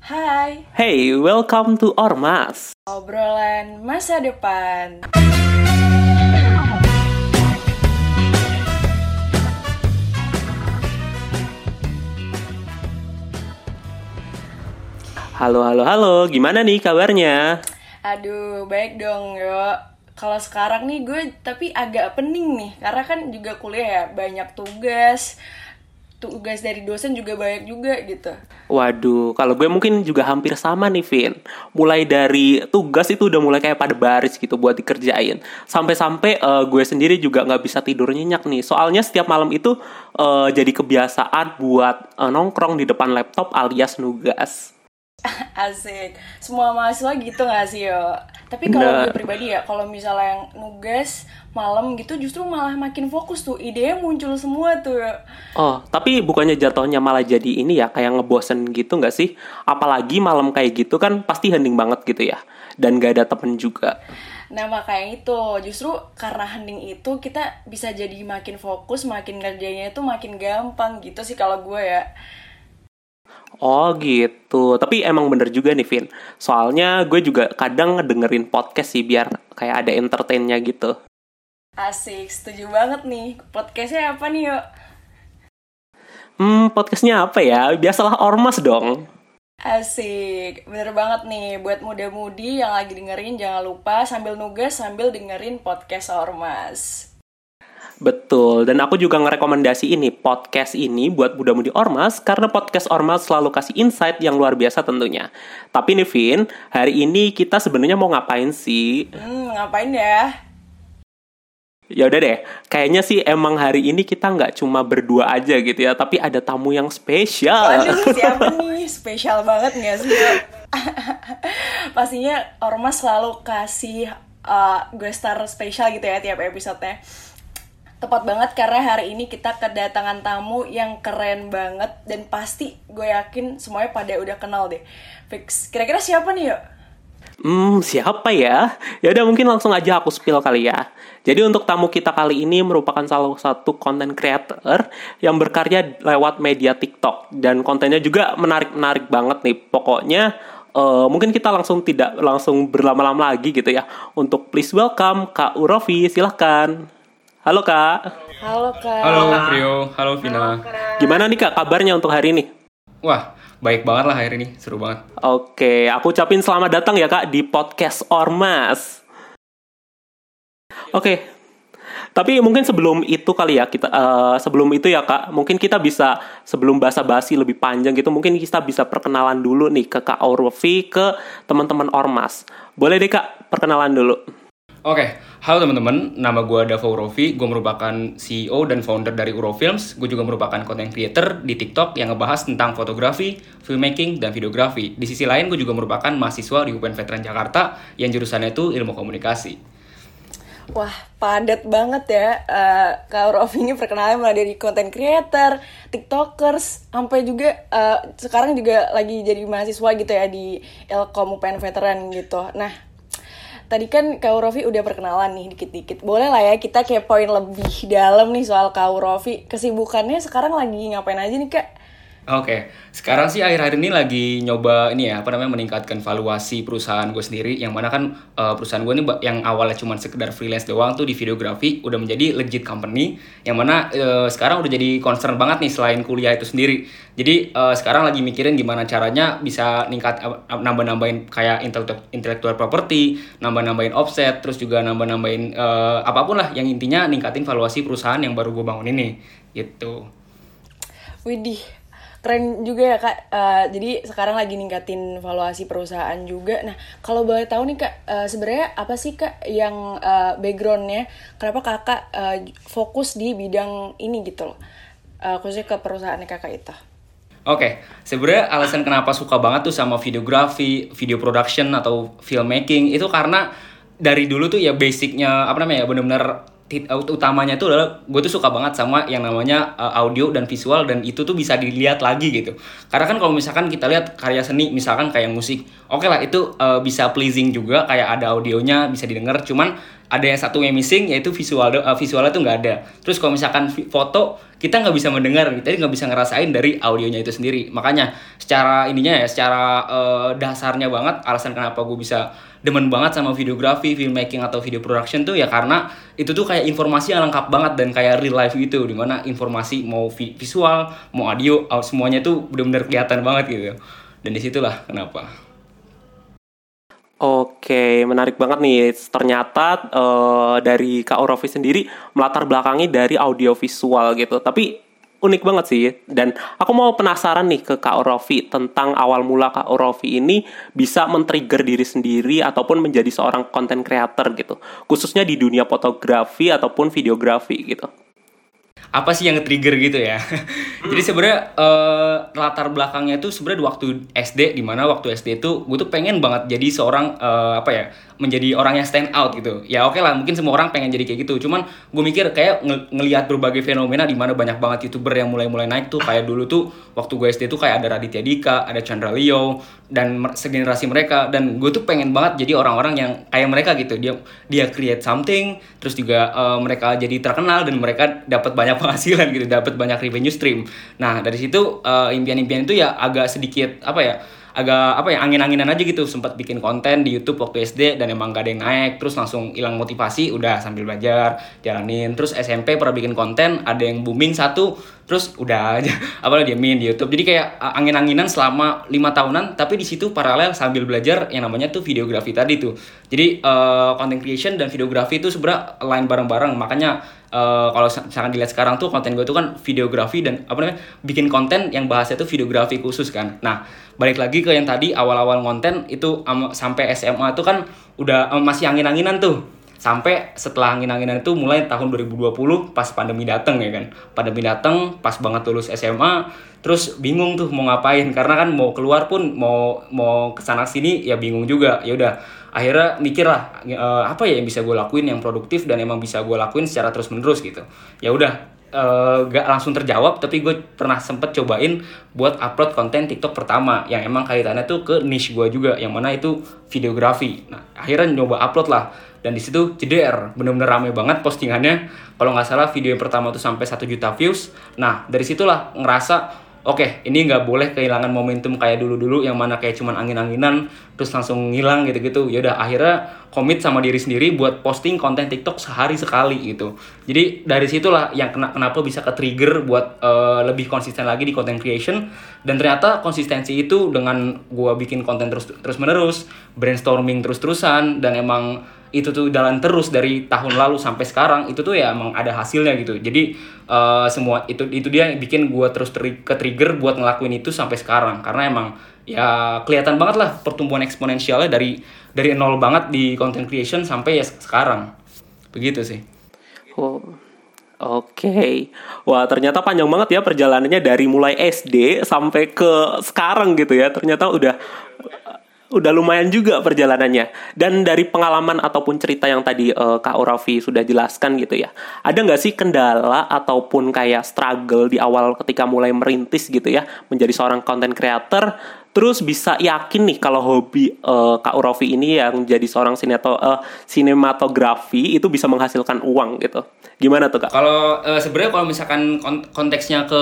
Hai, Hey, welcome to Ormas. obrolan masa depan. Halo, halo, halo. Gimana nih kabarnya? Aduh, baik dong, yo. Kalau sekarang nih gue tapi agak pening nih, karena kan juga kuliah ya, banyak tugas. Tugas dari dosen juga banyak juga gitu. Waduh, kalau gue mungkin juga hampir sama nih, Vin. Mulai dari tugas itu udah mulai kayak pada baris gitu buat dikerjain. Sampai-sampai eh, gue sendiri juga nggak bisa tidur nyenyak nih. Soalnya setiap malam itu eh, jadi kebiasaan buat eh, nongkrong di depan laptop alias nugas. Asik. Semua mahasiswa gitu gak sih, yo? Tapi kalau Bener. gue pribadi ya, kalau misalnya yang nugas malam gitu justru malah makin fokus tuh. Idenya muncul semua tuh. Oh, tapi bukannya jatuhnya malah jadi ini ya, kayak ngebosen gitu nggak sih? Apalagi malam kayak gitu kan pasti hening banget gitu ya. Dan gak ada temen juga. Nah makanya itu justru karena hening itu kita bisa jadi makin fokus, makin ngerjainnya itu makin gampang gitu sih kalau gue ya. Oh gitu, tapi emang bener juga nih Vin Soalnya gue juga kadang ngedengerin podcast sih biar kayak ada entertainnya gitu Asik, setuju banget nih. Podcastnya apa nih yuk? Hmm, podcastnya apa ya? Biasalah ormas dong Asik, bener banget nih buat muda-mudi yang lagi dengerin jangan lupa sambil nugas sambil dengerin podcast Ormas. Betul, dan aku juga ngerekomendasi ini podcast ini buat muda-mudi ormas karena podcast ormas selalu kasih insight yang luar biasa tentunya. Tapi nih Vin, hari ini kita sebenarnya mau ngapain sih? Hmm, ngapain ya? Ya udah deh, kayaknya sih emang hari ini kita nggak cuma berdua aja gitu ya, tapi ada tamu yang spesial. Waduh, siapa nih? Spesial banget gak sih? Pastinya Ormas selalu kasih uh, gue star spesial gitu ya tiap episodenya. Tepat banget karena hari ini kita kedatangan tamu yang keren banget dan pasti gue yakin semuanya pada udah kenal deh. Fix. Kira-kira siapa nih yuk? Hmm, siapa ya? Ya udah mungkin langsung aja aku spill kali ya. Jadi untuk tamu kita kali ini merupakan salah satu content creator yang berkarya lewat media TikTok dan kontennya juga menarik-menarik banget nih. Pokoknya eh, mungkin kita langsung tidak langsung berlama-lama lagi gitu ya. Untuk please welcome Kak Urofi, silahkan. Halo Kak, Halo Kak. Halo Prio, halo Vina. gimana nih Kak kabarnya untuk hari ini? Wah, baik banget lah hari ini, seru banget. Oke, aku ucapin selamat datang ya Kak di podcast Ormas. Oke, tapi mungkin sebelum itu kali ya kita eh, sebelum itu ya Kak, mungkin kita bisa sebelum basa-basi lebih panjang gitu, mungkin kita bisa perkenalan dulu nih ke Kak Aurfi ke teman-teman Ormas. Boleh deh Kak, perkenalan dulu. Oke, halo teman-teman, nama gue Dava Urofi, gue merupakan CEO dan founder dari Urofilms, gue juga merupakan content creator di TikTok yang ngebahas tentang fotografi, filmmaking, dan videografi. Di sisi lain, gue juga merupakan mahasiswa di UPN Veteran Jakarta yang jurusannya itu ilmu komunikasi. Wah, padat banget ya. Eh, Kak Rofi ini perkenalan mulai dari content creator, tiktokers, sampai juga eh, sekarang juga lagi jadi mahasiswa gitu ya di Ilkom UPN Veteran gitu. Nah, tadi kan Kak Rofi udah perkenalan nih dikit-dikit. Boleh lah ya kita kepoin lebih dalam nih soal Kak Rofi. Kesibukannya sekarang lagi ngapain aja nih Kak? Oke, sekarang sih akhir-akhir ini lagi nyoba ini ya, apa namanya meningkatkan valuasi perusahaan gue sendiri, yang mana kan eh, perusahaan gue ini yang awalnya cuma sekedar freelance doang tuh di videografi, udah menjadi legit company, yang mana eh, sekarang udah jadi concern banget nih selain kuliah itu sendiri. Jadi eh, sekarang lagi mikirin gimana caranya bisa ningkat nambah-nambahin kayak intellectual, property, nambah-nambahin offset, terus juga nambah-nambahin eh, apa pun lah yang intinya ningkatin valuasi perusahaan yang baru gue bangun ini, gitu. Widih, keren juga ya kak. Eh, jadi sekarang lagi ningkatin valuasi perusahaan juga. Nah, kalau boleh tahu nih kak, eh, sebenarnya apa sih kak yang eh, backgroundnya? Kenapa kakak eh, fokus di bidang ini gitu loh? Eh, khususnya ke perusahaan kakak itu. Oke, sebenarnya alasan kenapa suka banget tuh sama videografi, video production atau filmmaking itu karena dari dulu tuh ya basicnya apa namanya ya benar-benar utamanya tuh adalah gue tuh suka banget sama yang namanya uh, audio dan visual dan itu tuh bisa dilihat lagi gitu. Karena kan kalau misalkan kita lihat karya seni misalkan kayak musik, oke lah itu uh, bisa pleasing juga kayak ada audionya bisa didengar, cuman ada yang satu yang missing yaitu visual uh, visualnya tuh nggak ada terus kalau misalkan foto kita nggak bisa mendengar kita nggak bisa ngerasain dari audionya itu sendiri makanya secara ininya ya secara uh, dasarnya banget alasan kenapa gue bisa demen banget sama videografi, filmmaking atau video production tuh ya karena itu tuh kayak informasi yang lengkap banget dan kayak real life gitu di mana informasi mau vi visual, mau audio, semuanya tuh benar-benar kelihatan banget gitu. Dan di situlah kenapa. Oke, menarik banget nih. Ternyata uh, dari Kak Orofi sendiri melatar belakangi dari audio visual gitu. Tapi unik banget sih. Dan aku mau penasaran nih ke Kak Orofi tentang awal mula Kak Orofi ini bisa men-trigger diri sendiri ataupun menjadi seorang content creator gitu. Khususnya di dunia fotografi ataupun videografi gitu apa sih yang nge-trigger gitu ya. Jadi sebenarnya uh, latar belakangnya itu sebenarnya waktu SD di mana waktu SD itu gue tuh pengen banget jadi seorang uh, apa ya menjadi orang yang stand out gitu. Ya oke okay lah mungkin semua orang pengen jadi kayak gitu. Cuman gue mikir kayak ng ngelihat berbagai fenomena di mana banyak banget youtuber yang mulai-mulai naik tuh. Kayak dulu tuh waktu gue SD tuh kayak ada Raditya Dika ada Chandra Leo dan segenerasi mereka. Dan gue tuh pengen banget jadi orang-orang yang kayak mereka gitu. Dia dia create something terus juga uh, mereka jadi terkenal dan mereka dapat banyak penghasilan gitu dapat banyak revenue stream. Nah dari situ uh, impian-impian itu ya agak sedikit apa ya agak apa ya angin-anginan aja gitu. Sempat bikin konten di YouTube waktu SD dan emang gak ada yang naik. Terus langsung hilang motivasi udah sambil belajar jalanin. Terus SMP pernah bikin konten ada yang booming satu terus udah aja apa diamin di YouTube. Jadi kayak angin-anginan selama lima tahunan tapi di situ paralel sambil belajar yang namanya tuh videografi tadi tuh. Jadi uh, content creation dan videografi itu sebenarnya lain bareng-bareng. Makanya uh, kalau misalkan dilihat sekarang tuh konten gue tuh kan videografi dan apa namanya bikin konten yang bahasnya tuh videografi khusus kan. Nah balik lagi ke yang tadi awal-awal konten itu um, sampai SMA tuh kan udah um, masih angin-anginan tuh sampai setelah angin-anginan itu mulai tahun 2020 pas pandemi dateng ya kan? Pandemi dateng pas banget lulus SMA terus bingung tuh mau ngapain. Karena kan mau keluar pun mau mau ke sana sini ya bingung juga. Ya udah akhirnya mikir lah uh, apa ya yang bisa gue lakuin yang produktif dan emang bisa gue lakuin secara terus menerus gitu. Ya udah uh, gak langsung terjawab tapi gue pernah sempet cobain buat upload konten TikTok pertama yang emang kaitannya tuh ke niche gue juga yang mana itu videografi. Nah akhirnya nyoba upload lah dan di situ JDR bener-bener rame banget postingannya. Kalau nggak salah video yang pertama tuh sampai satu juta views. Nah dari situlah ngerasa oke okay, ini nggak boleh kehilangan momentum kayak dulu-dulu yang mana kayak cuman angin-anginan terus langsung ngilang gitu-gitu. Ya udah akhirnya komit sama diri sendiri buat posting konten TikTok sehari sekali gitu. Jadi dari situlah yang kena, kenapa bisa ke trigger buat uh, lebih konsisten lagi di content creation. Dan ternyata konsistensi itu dengan gua bikin konten terus terus menerus brainstorming terus-terusan dan emang itu tuh jalan terus dari tahun lalu sampai sekarang itu tuh ya emang ada hasilnya gitu jadi uh, semua itu itu dia yang bikin gue terus tri ke trigger buat ngelakuin itu sampai sekarang karena emang ya kelihatan banget lah pertumbuhan eksponensialnya dari dari nol banget di content creation sampai ya sekarang begitu sih oh. Oke, okay. wah ternyata panjang banget ya perjalanannya dari mulai SD sampai ke sekarang gitu ya. Ternyata udah udah lumayan juga perjalanannya. Dan dari pengalaman ataupun cerita yang tadi uh, Kak Orafi sudah jelaskan gitu ya, ada nggak sih kendala ataupun kayak struggle di awal ketika mulai merintis gitu ya, menjadi seorang content creator, terus bisa yakin nih kalau hobi uh, Kak Urafi ini yang jadi seorang sineto, uh, sinematografi itu bisa menghasilkan uang gitu. Gimana tuh Kak? Kalau uh, sebenarnya kalau misalkan konteksnya ke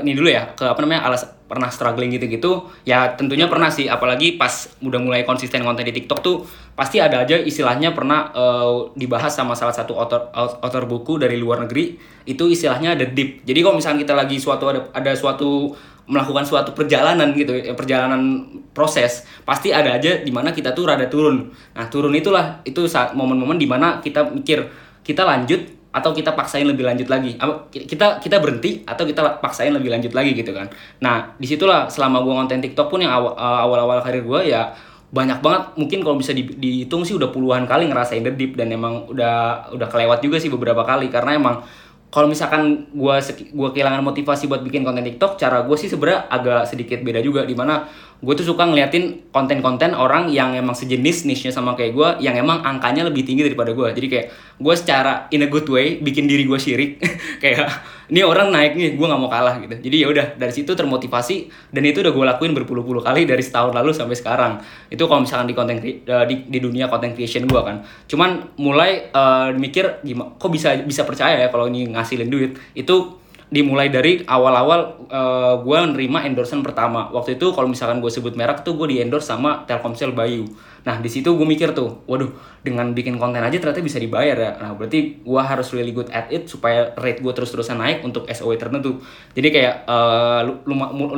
ini dulu ya, ke apa namanya alas pernah struggling gitu-gitu, ya tentunya pernah sih. Apalagi pas udah mulai konsisten konten di TikTok tuh pasti ada aja istilahnya pernah uh, dibahas sama salah satu author author buku dari luar negeri itu istilahnya the deep. Jadi kalau misalkan kita lagi suatu ada ada suatu melakukan suatu perjalanan gitu ya perjalanan proses pasti ada aja di mana kita tuh rada turun nah turun itulah itu saat momen-momen di mana kita mikir kita lanjut atau kita paksain lebih lanjut lagi. Kita kita berhenti atau kita paksain lebih lanjut lagi gitu kan. Nah di situlah selama gua konten TikTok pun yang awal-awal karir gua ya banyak banget. Mungkin kalau bisa dihitung sih udah puluhan kali ngerasain the deep dan emang udah udah kelewat juga sih beberapa kali. Karena emang kalau misalkan gue gua kehilangan motivasi buat bikin konten TikTok, cara gue sih sebenarnya agak sedikit beda juga. Di mana gue tuh suka ngeliatin konten-konten orang yang emang sejenis niche-nya sama kayak gue, yang emang angkanya lebih tinggi daripada gue. Jadi kayak gue secara in a good way bikin diri gue syirik. Kayak ini orang naik nih gue nggak mau kalah gitu. Jadi ya udah dari situ termotivasi dan itu udah gue lakuin berpuluh-puluh kali dari setahun lalu sampai sekarang. Itu kalau misalkan di konten di, di dunia content creation gue kan. Cuman mulai uh, mikir gimana kok bisa bisa percaya ya kalau ini ngasilin duit? Itu dimulai dari awal-awal uh, gue nerima endorsement pertama. Waktu itu kalau misalkan gue sebut merek tuh gue di endorse sama Telkomsel Bayu nah di situ gue mikir tuh waduh dengan bikin konten aja ternyata bisa dibayar ya. Nah berarti gue harus really good at it supaya rate gue terus-terusan naik untuk SOE tertentu. Jadi kayak uh,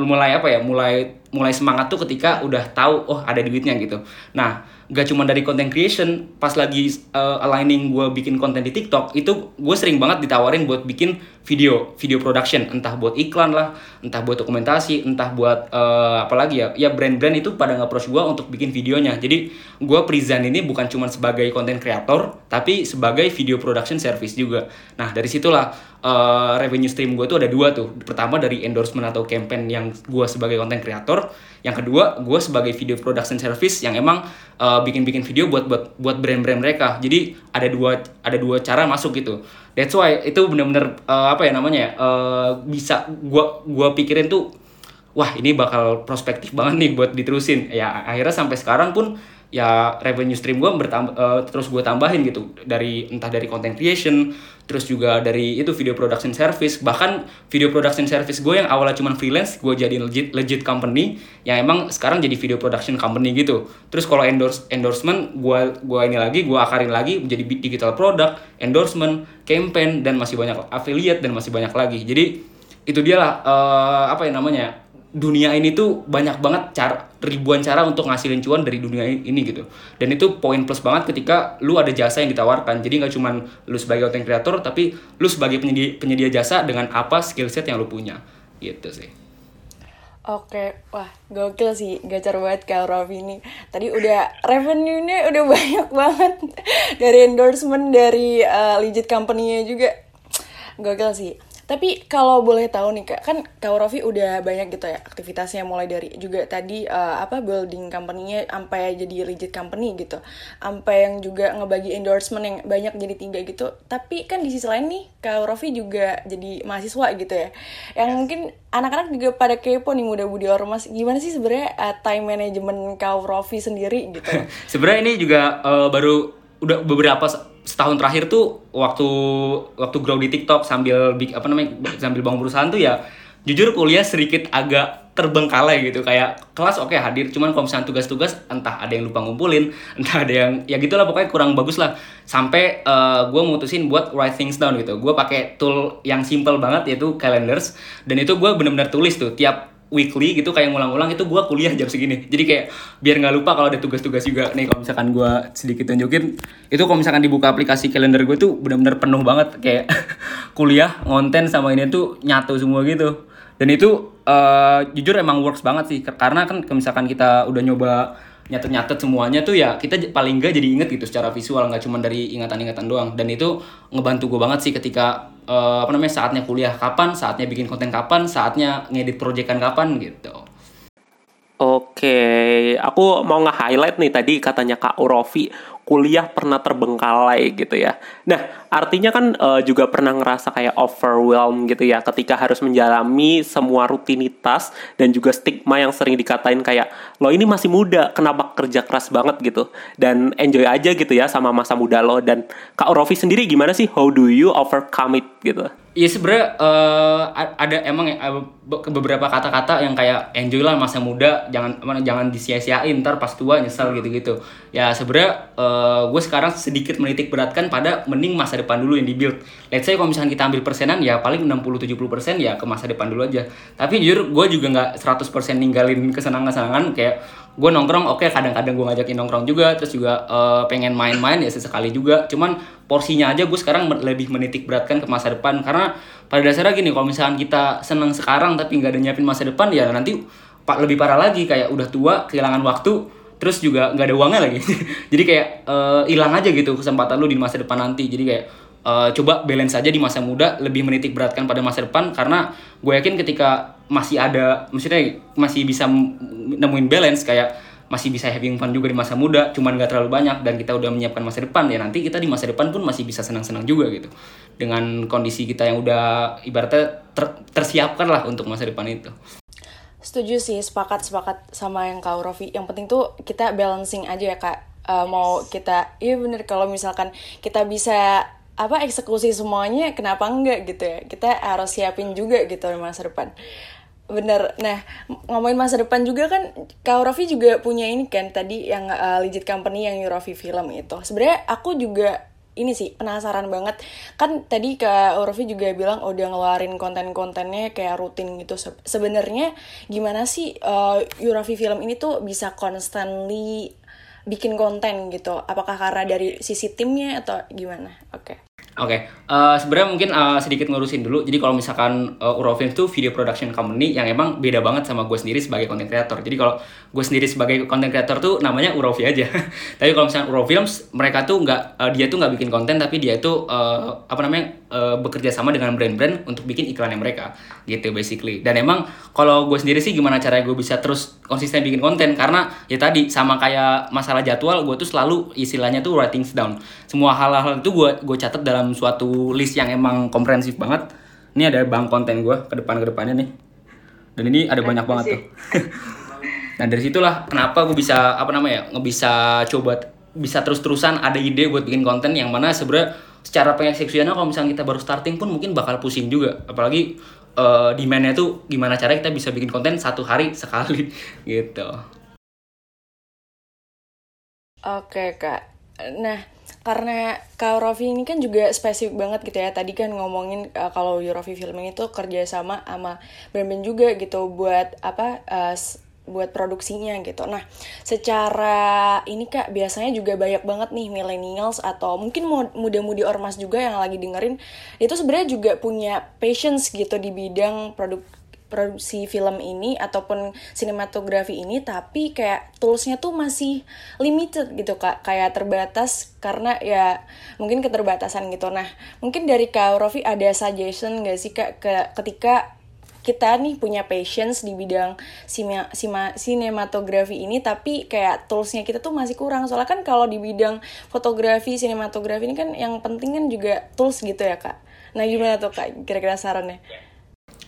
mulai apa ya mulai mulai semangat tuh ketika udah tahu oh ada duitnya gitu. Nah gak cuma dari content creation pas lagi uh, aligning gue bikin konten di TikTok itu gue sering banget ditawarin buat bikin video video production. Entah buat iklan lah entah buat dokumentasi entah buat uh, apa lagi ya ya brand-brand itu pada nge-approach gue untuk bikin videonya. Jadi gue present ini bukan cuma sebagai content creator tapi sebagai video production service juga. Nah dari situlah uh, revenue stream gue tuh ada dua tuh. Pertama dari endorsement atau campaign yang gue sebagai content creator. Yang kedua gue sebagai video production service yang emang uh, bikin-bikin video buat buat buat brand-brand mereka. Jadi ada dua ada dua cara masuk gitu. That's why itu bener-bener uh, apa ya namanya uh, bisa gue gua pikirin tuh wah ini bakal prospektif banget nih buat diterusin. Ya akhirnya sampai sekarang pun ya revenue stream gue bertambah uh, terus gue tambahin gitu. Dari entah dari content creation terus juga dari itu video production service. Bahkan video production service gue yang awalnya cuma freelance gue jadi legit legit company yang emang sekarang jadi video production company gitu. Terus kalau endorse endorsement gue gue ini lagi gue akarin lagi menjadi digital product endorsement campaign dan masih banyak affiliate dan masih banyak lagi. Jadi itu dia lah uh, apa yang namanya dunia ini tuh banyak banget cara ribuan cara untuk ngasilin cuan dari dunia ini gitu dan itu poin plus banget ketika lu ada jasa yang ditawarkan jadi nggak cuman lu sebagai content creator tapi lu sebagai penyedia penyedia jasa dengan apa skill set yang lu punya gitu sih Oke, wah gokil sih, gacor banget Kak Rofi ini. Tadi udah revenue-nya udah banyak banget dari endorsement dari uh, legit company-nya juga. Gokil sih. Tapi kalau boleh tahu nih kak, kan Kak Rofi udah banyak gitu ya aktivitasnya mulai dari juga tadi uh, apa building company-nya sampai jadi legit company gitu, sampai yang juga ngebagi endorsement yang banyak jadi tiga gitu. Tapi kan di sisi lain nih Kak Rofi juga jadi mahasiswa gitu ya, yang mungkin anak-anak juga pada kepo nih muda budi ormas. Gimana sih sebenarnya uh, time management Kak Rofi sendiri gitu? sebenarnya ini juga uh, baru udah beberapa setahun terakhir tuh waktu waktu grow di TikTok sambil apa namanya sambil bangun perusahaan tuh ya jujur kuliah sedikit agak terbengkalai gitu. Kayak kelas oke okay, hadir cuman kalau misalnya tugas-tugas entah ada yang lupa ngumpulin entah ada yang ya gitulah pokoknya kurang bagus lah. Sampai uh, eh, gue mutusin buat write things down gitu. Gue pakai tool yang simple banget yaitu calendars. Dan itu gue bener-bener tulis tuh tiap weekly gitu kayak ngulang-ngulang itu gue kuliah jam segini. Jadi kayak biar nggak lupa kalau ada tugas-tugas juga. Nih kalau misalkan gue sedikit tunjukin itu kalau misalkan dibuka aplikasi kalender gue tuh benar-benar penuh banget. Kayak kuliah ngonten sama ini tuh nyatu semua gitu. Dan itu uh, jujur emang works banget sih. Karena kan misalkan kita udah nyoba nyatet-nyatet semuanya tuh ya kita paling enggak jadi inget gitu secara visual nggak cuma dari ingatan-ingatan doang. Dan itu ngebantu gue banget sih ketika uh, apa namanya saatnya kuliah kapan saatnya bikin konten kapan saatnya ngedit proyekan kapan gitu. Oke, aku mau nge-highlight nih tadi katanya Kak Urofi kuliah pernah terbengkalai gitu ya. Nah, artinya kan uh, juga pernah ngerasa kayak overwhelmed gitu ya ketika harus menjalani semua rutinitas dan juga stigma yang sering dikatain kayak lo ini masih muda, kenapa kerja keras banget gitu. Dan enjoy aja gitu ya sama masa muda lo dan Kak Rofi sendiri gimana sih how do you overcome it gitu? Iya sebenarnya uh, ada emang uh, beberapa kata-kata yang kayak enjoy lah masa muda, jangan jangan disia-siain ntar pas tua nyesel gitu-gitu. Ya sebenarnya uh, gue sekarang sedikit menitik beratkan pada mending masa depan dulu yang dibuild. Let's say kalau misalnya kita ambil persenan ya paling 60-70% ya ke masa depan dulu aja. Tapi jujur gue juga nggak 100% ninggalin kesenangan-kesenangan kayak gue nongkrong oke okay, kadang-kadang gue ngajakin nongkrong juga terus juga uh, pengen main-main ya sesekali juga cuman porsinya aja gue sekarang lebih menitik beratkan ke masa depan. Karena pada dasarnya gini kalau misalkan kita seneng sekarang tapi nggak ada nyiapin masa depan ya nanti pak lebih parah lagi. Kayak udah tua kehilangan waktu terus juga nggak ada uangnya lagi. Jadi kayak eh, hilang uh, aja gitu kesempatan lu di masa depan nanti. Jadi kayak uh, coba balance aja di masa muda lebih menitik beratkan pada masa depan. Karena gue yakin ketika masih ada maksudnya masih bisa nemuin balance kayak masih bisa having fun juga di masa muda, cuman nggak terlalu banyak dan kita udah menyiapkan masa depan ya nanti kita di masa depan pun masih bisa senang-senang juga gitu dengan kondisi kita yang udah ibaratnya ter tersiapkan lah untuk masa depan itu. Setuju sih, sepakat sepakat sama yang Kak Rofi. Yang penting tuh kita balancing aja ya Kak. Uh, mau kita, iya bener kalau misalkan kita bisa apa eksekusi semuanya, kenapa enggak gitu ya? Kita harus siapin juga gitu di masa depan. Bener. Nah, ngomongin masa depan juga kan, Kak Rofi juga punya ini kan, tadi yang uh, legit company yang Eurofi Film itu. Sebenarnya aku juga ini sih penasaran banget kan tadi Kak Rofi juga bilang udah ngeluarin konten-kontennya kayak rutin gitu Se sebenarnya gimana sih uh, Film ini tuh bisa constantly bikin konten gitu apakah karena dari sisi timnya atau gimana oke okay. Oke, okay. uh, sebenarnya mungkin uh, sedikit ngurusin dulu. Jadi kalau misalkan uh, Urofilm itu video production company yang emang beda banget sama gue sendiri sebagai content creator. Jadi kalau gue sendiri sebagai content creator tuh namanya Urofi aja. tapi kalau misalkan Urofilms, mereka tuh nggak, uh, dia tuh nggak bikin konten, tapi dia tuh uh, apa namanya uh, bekerja sama dengan brand-brand untuk bikin iklannya mereka, gitu basically. Dan emang kalau gue sendiri sih gimana cara gue bisa terus konsisten bikin konten karena ya tadi sama kayak masalah jadwal, gue tuh selalu istilahnya tuh writing down. Semua hal-hal itu gue gue catat dalam suatu list yang emang komprehensif banget. Ini ada bank konten gue ke depan ke depannya nih. Dan ini ada banyak banget tuh. nah dari situlah kenapa gue bisa apa namanya nggak bisa coba bisa terus-terusan ada ide buat bikin konten yang mana sebenarnya secara pengeksekusiannya kalau misalnya kita baru starting pun mungkin bakal pusing juga apalagi uh, demandnya tuh gimana cara kita bisa bikin konten satu hari sekali gitu. Oke kak, nah karena Kak Rofi ini kan juga spesifik banget gitu ya tadi kan ngomongin uh, kalau Eurofi Film ini tuh kerja sama sama brand-brand juga gitu buat apa uh, buat produksinya gitu. Nah, secara ini Kak biasanya juga banyak banget nih millennials atau mungkin muda-mudi ormas juga yang lagi dengerin itu sebenarnya juga punya patience gitu di bidang produk produksi film ini ataupun sinematografi ini tapi kayak toolsnya tuh masih limited gitu kak. Kayak terbatas karena ya mungkin keterbatasan gitu. Nah mungkin dari kak Rofi ada suggestion gak sih kak ke ketika kita nih punya patience di bidang sima, sima, sinematografi ini tapi kayak toolsnya kita tuh masih kurang? Soalnya kan kalau di bidang fotografi sinematografi ini kan yang penting kan juga tools gitu ya kak. Nah gimana tuh kak kira-kira sarannya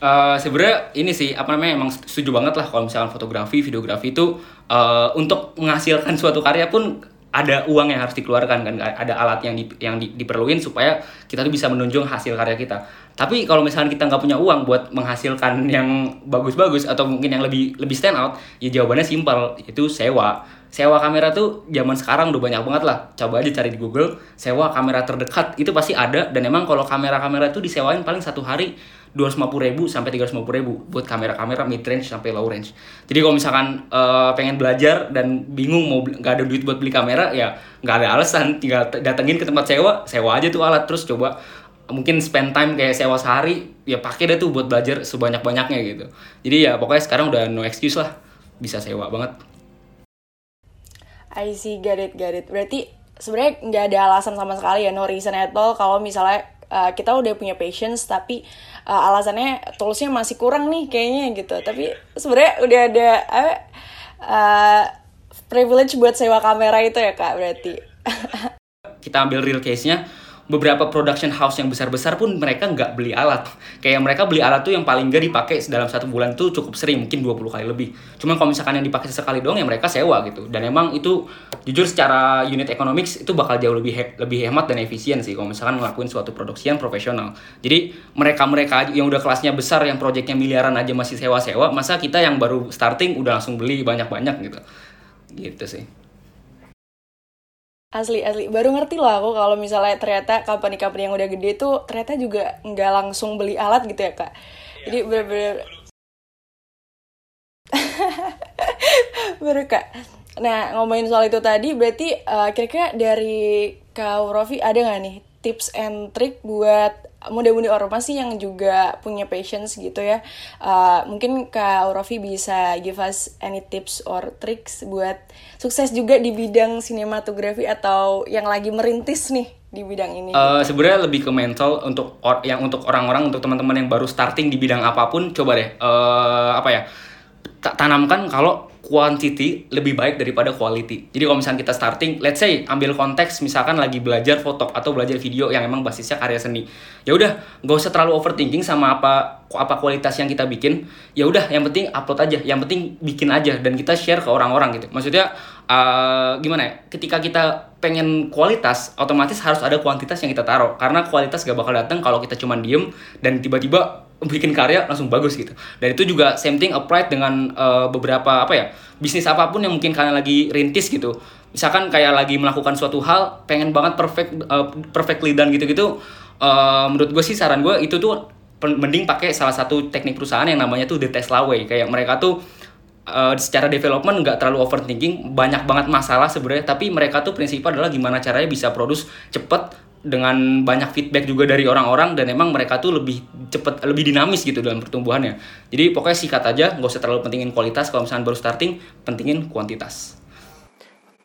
Uh, sebenarnya ini sih apa namanya emang setuju banget lah kalau misalkan fotografi videografi itu uh, untuk menghasilkan suatu karya pun ada uang yang harus dikeluarkan kan ada alat yang di, yang di, diperluin supaya kita tuh bisa menunjung hasil karya kita. Tapi kalau misalkan kita nggak punya uang buat menghasilkan yang bagus-bagus atau mungkin yang lebih lebih stand out ya jawabannya simpel itu sewa. Sewa kamera tuh zaman sekarang udah banyak banget lah. Coba aja cari di Google sewa kamera terdekat itu pasti ada. Dan emang kalau kamera-kamera itu disewain paling satu hari 250 ribu sampai 350 ribu buat kamera-kamera mid range sampai low range. Jadi kalau misalkan uh, pengen belajar dan bingung mau nggak ada duit buat beli kamera ya nggak ada alasan tinggal datengin ke tempat sewa sewa aja tuh alat terus coba mungkin spend time kayak sewa sehari ya pakai deh tuh buat belajar sebanyak banyaknya gitu. Jadi ya pokoknya sekarang udah no excuse lah bisa sewa banget. I see, got it, got it. Berarti sebenarnya nggak ada alasan sama sekali ya, no reason at all kalau misalnya uh, kita udah punya patience tapi uh, alasannya toolsnya masih kurang nih kayaknya gitu. Tapi sebenarnya udah ada uh, uh, privilege buat sewa kamera itu ya kak berarti. Kita ambil real case-nya beberapa production house yang besar-besar pun mereka nggak beli alat. Kayak mereka beli alat tuh yang paling nggak dipakai dalam satu bulan tuh cukup sering, mungkin 20 kali lebih. Cuman kalau misalkan yang dipakai sekali doang ya mereka sewa gitu. Dan emang itu jujur secara unit economics itu bakal jauh lebih he lebih hemat dan efisien sih kalau misalkan ngelakuin suatu produksi yang profesional. Jadi mereka-mereka yang udah kelasnya besar yang proyeknya miliaran aja masih sewa-sewa, masa kita yang baru starting udah langsung beli banyak-banyak gitu. Gitu sih. Asli, asli. Baru ngerti lah aku kalau misalnya ternyata company-company yang udah gede tuh ternyata juga nggak langsung beli alat gitu ya, Kak. Jadi bener-bener... Baru, Kak. Nah, ngomongin soal itu tadi, berarti uh, kira-kira dari Kak Rofi ada nggak nih tips and trick buat muda-mudi ormas sih yang juga punya patience gitu ya. Uh, mungkin Kak Aurofi bisa give us any tips or tricks buat sukses juga di bidang sinematografi atau yang lagi merintis nih di bidang ini. Uh, Sebenarnya lebih ke mental untuk or yang untuk orang-orang untuk teman-teman yang baru starting di bidang apa pun coba deh uh, apa ya tanamkan kalau quantity lebih baik daripada quality. Jadi kalau misalnya kita starting, let's say ambil konteks misalkan lagi belajar foto atau belajar video yang emang basisnya karya seni. Ya udah, nggak usah terlalu overthinking sama apa apa kualitas yang kita bikin. Ya udah, yang penting upload aja, yang penting bikin aja dan kita share ke orang-orang gitu. Maksudnya uh, gimana ya? Ketika kita pengen kualitas, otomatis harus ada kuantitas yang kita taruh. Karena kualitas gak bakal datang kalau kita cuma diem dan tiba-tiba bikin karya langsung bagus gitu. Dan itu juga same thing applied dengan uh, beberapa apa ya bisnis apa pun yang mungkin kalian lagi rintis gitu. Misalkan kayak lagi melakukan suatu hal, pengen banget perfect uh, perfectly done gitu-gitu. Uh, menurut gue sih saran gue itu tuh mending pakai salah satu teknik perusahaan yang namanya tuh the Tesla way. Kayak mereka tuh uh, secara development nggak terlalu overthinking, banyak banget masalah sebenarnya. Tapi mereka tuh prinsipnya adalah gimana caranya bisa produce cepet dengan banyak feedback juga dari orang-orang dan emang mereka tuh lebih cepet lebih dinamis gitu dalam pertumbuhannya. Jadi pokoknya sikat aja nggak usah terlalu pentingin kualitas. Kalau misalnya baru starting pentingin kuantitas.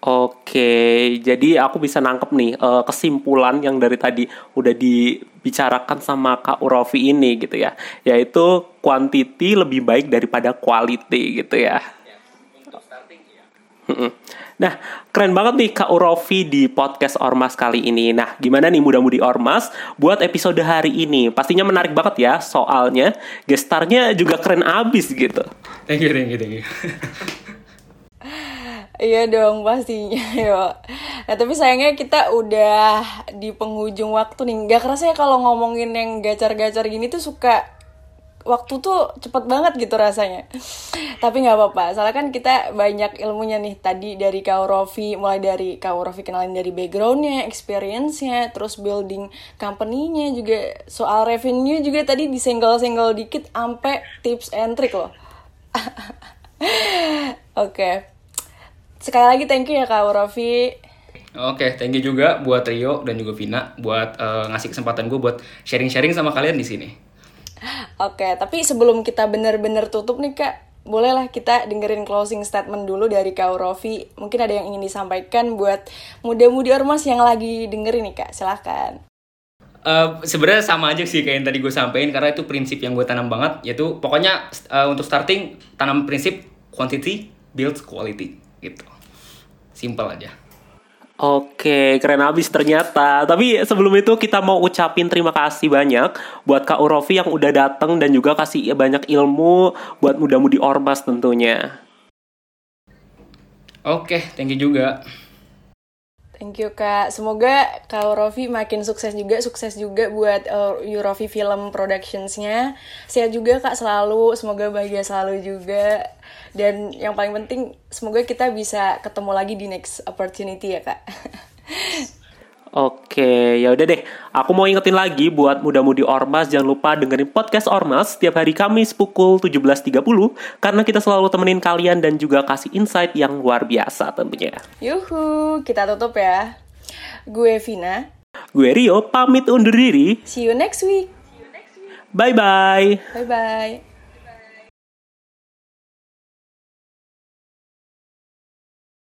Oke, jadi aku bisa nangkep nih uh, kesimpulan yang dari tadi udah dibicarakan sama Kak Urofi ini gitu ya, yaitu quantity lebih baik daripada quality gitu ya. ya Nah, keren banget nih Kak Urofi di podcast Ormas kali ini. Nah, gimana nih mudah-mudi Ormas buat episode hari ini? Pastinya menarik banget ya, soalnya gestarnya juga keren abis gitu. Thank you, thank you, thank you. Iya dong pastinya yo. Nah tapi sayangnya kita udah di penghujung waktu nih. Gak kerasa ya kalau ngomongin yang gacar-gacar gini tuh suka waktu tuh cepet banget gitu rasanya tapi nggak apa-apa soalnya kan kita banyak ilmunya nih tadi dari Kak Rofi mulai dari Kak Rofi kenalin dari backgroundnya experience-nya terus building company-nya juga soal revenue juga tadi disenggol-senggol dikit ampe tips and trick loh oke okay. sekali lagi thank you ya Kak Rofi Oke, okay, thank you juga buat Rio dan juga Vina buat uh, ngasih kesempatan gue buat sharing-sharing sama kalian di sini. Oke, tapi sebelum kita bener-bener tutup nih kak, bolehlah kita dengerin closing statement dulu dari Kak Rofi. Mungkin ada yang ingin disampaikan buat muda-mudi ormas yang lagi dengerin nih kak, silahkan. Uh, sebenarnya sama aja sih kayak yang tadi gue sampein karena itu prinsip yang gue tanam banget yaitu pokoknya uh, untuk starting tanam prinsip quantity builds quality gitu simple aja Oke, keren abis ternyata. Tapi sebelum itu kita mau ucapin terima kasih banyak buat Kak Urofi yang udah datang dan juga kasih banyak ilmu buat muda-mudi Ormas tentunya. Oke, thank you juga. Thank you Kak. Semoga Kak Urofi makin sukses juga, sukses juga buat uh, Urofi Film Productions-nya. Sehat juga Kak selalu, semoga bahagia selalu juga dan yang paling penting semoga kita bisa ketemu lagi di next opportunity ya kak Oke, ya udah deh. Aku mau ingetin lagi buat muda-mudi Ormas jangan lupa dengerin podcast Ormas setiap hari Kamis pukul 17.30 karena kita selalu temenin kalian dan juga kasih insight yang luar biasa tentunya. Yuhu, kita tutup ya. Gue Vina. Gue Rio, pamit undur diri. See you next week. Bye-bye. Bye-bye.